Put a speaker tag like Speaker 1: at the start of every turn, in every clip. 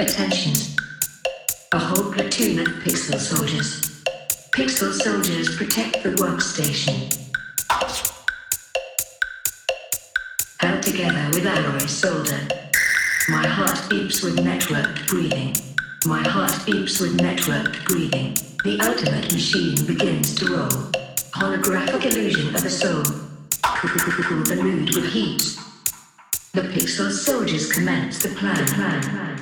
Speaker 1: Attention. A whole platoon of pixel soldiers. Pixel soldiers protect the workstation. Held together with alloy solder. My heart beeps with networked breathing. My heart beeps with networked breathing. The ultimate machine begins to roll. Holographic illusion of the soul. Cool the mood with heat. The pixel soldiers commence the plan. plan.
Speaker 2: Sound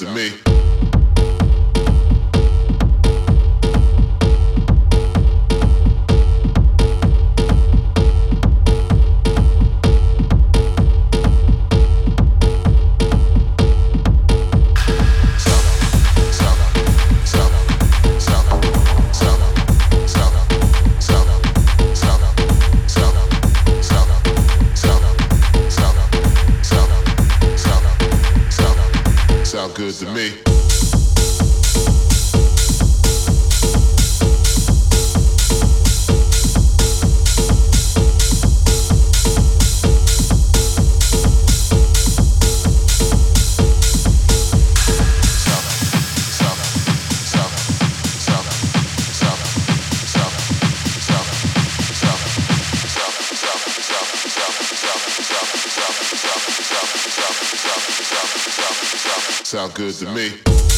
Speaker 2: to me. Sound good to me.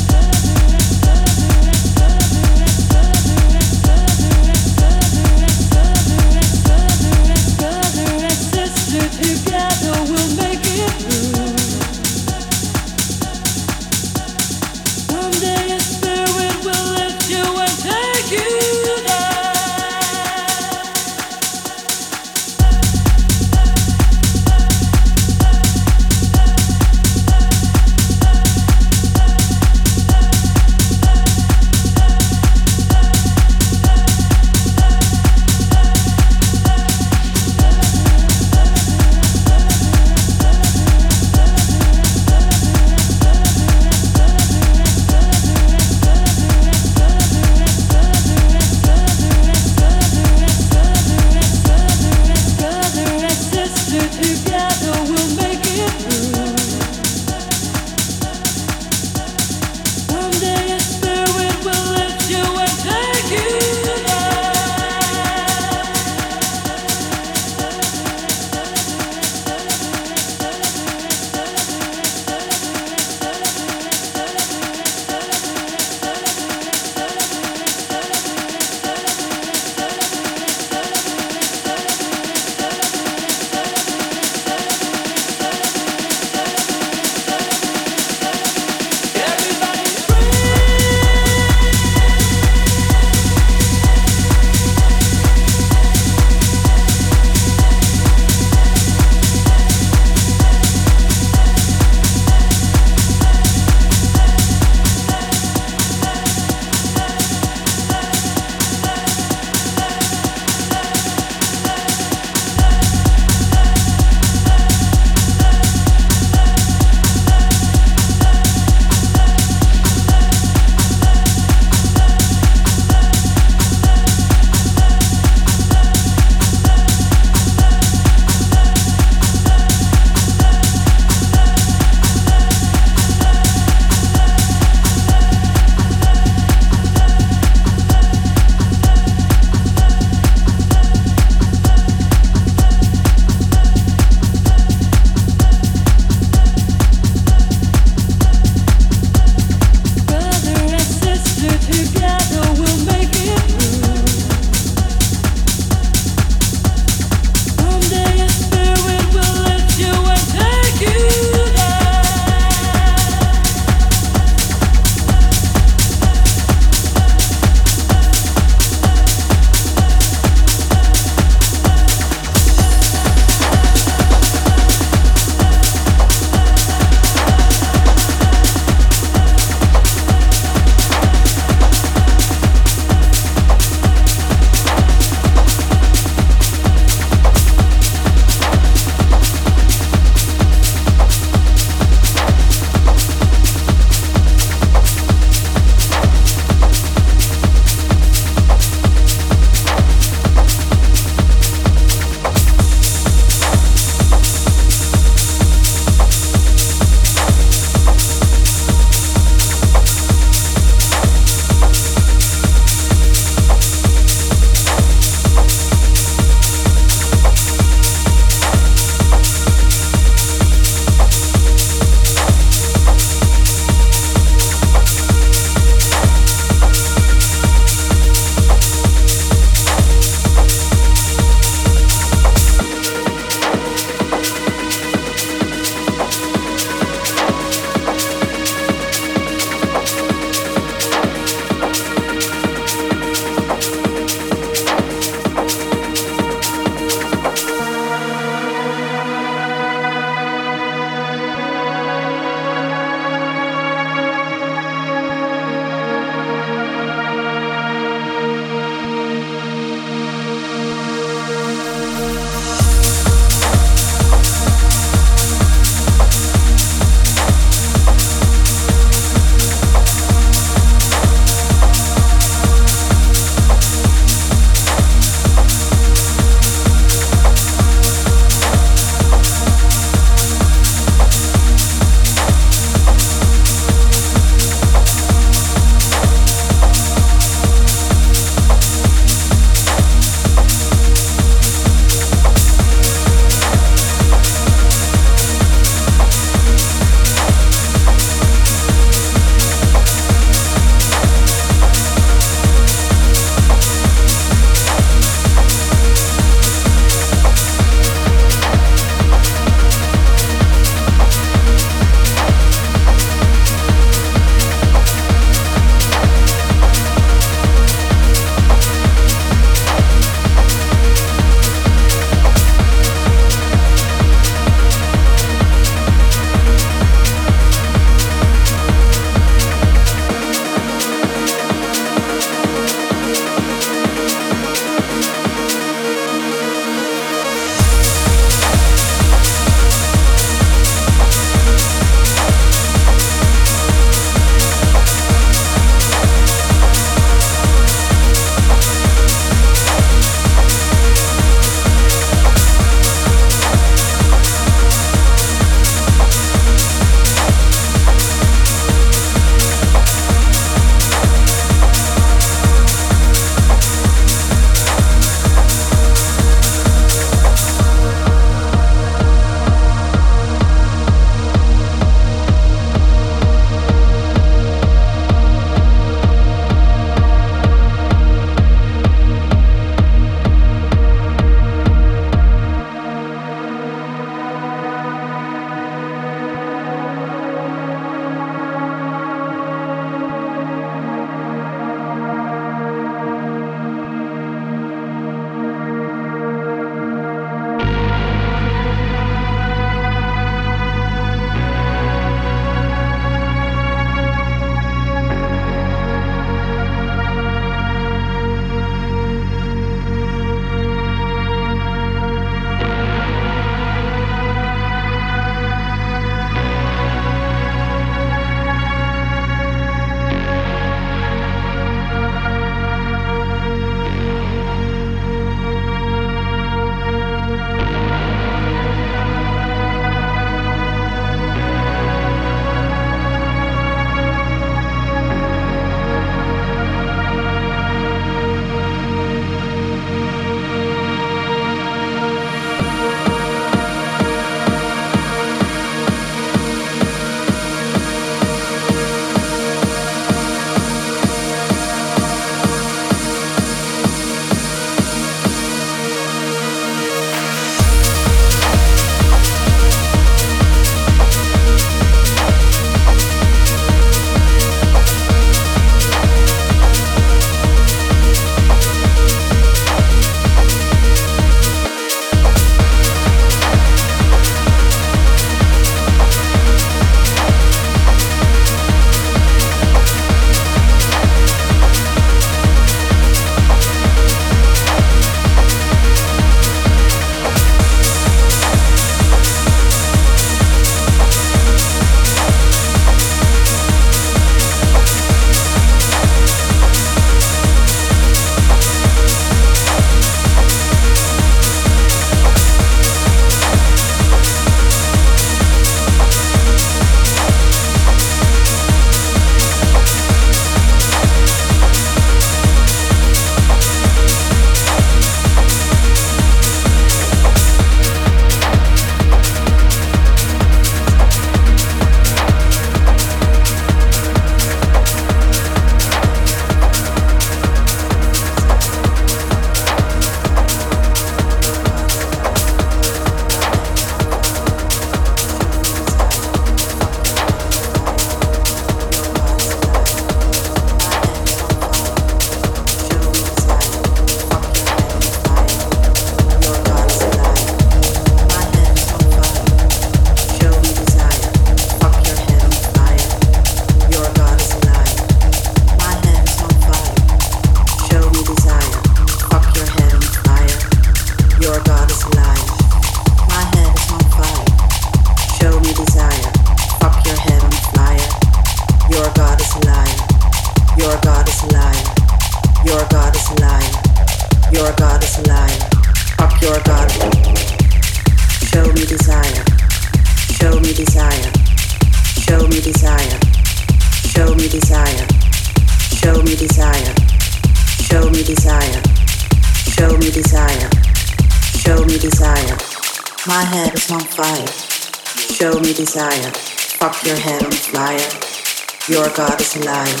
Speaker 3: God is a liar.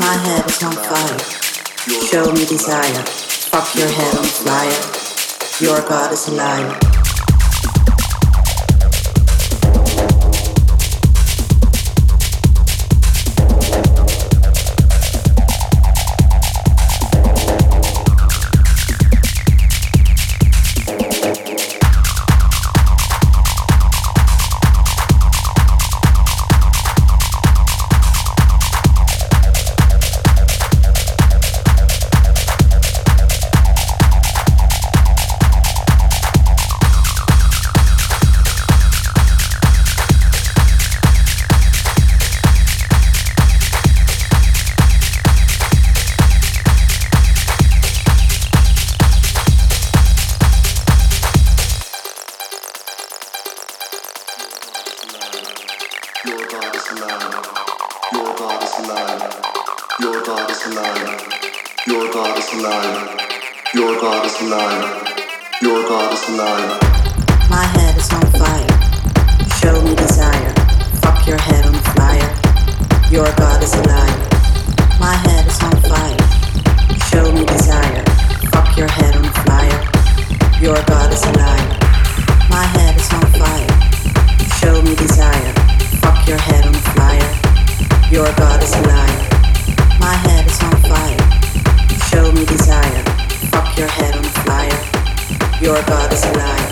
Speaker 3: My head is on fire. Show me desire. Fuck your head on fire. Your God is a liar. alive. Your God is alive. Your God is alive. Your God is alive. My head is on fire. Show me desire. Fuck your head on fire. Your God is alive. My head is on fire. Show me desire. Fuck your head on fire. Your God is alive. My head is on fire. Show me desire. Fuck your head on fire. Your God is alive. your
Speaker 4: God is alive.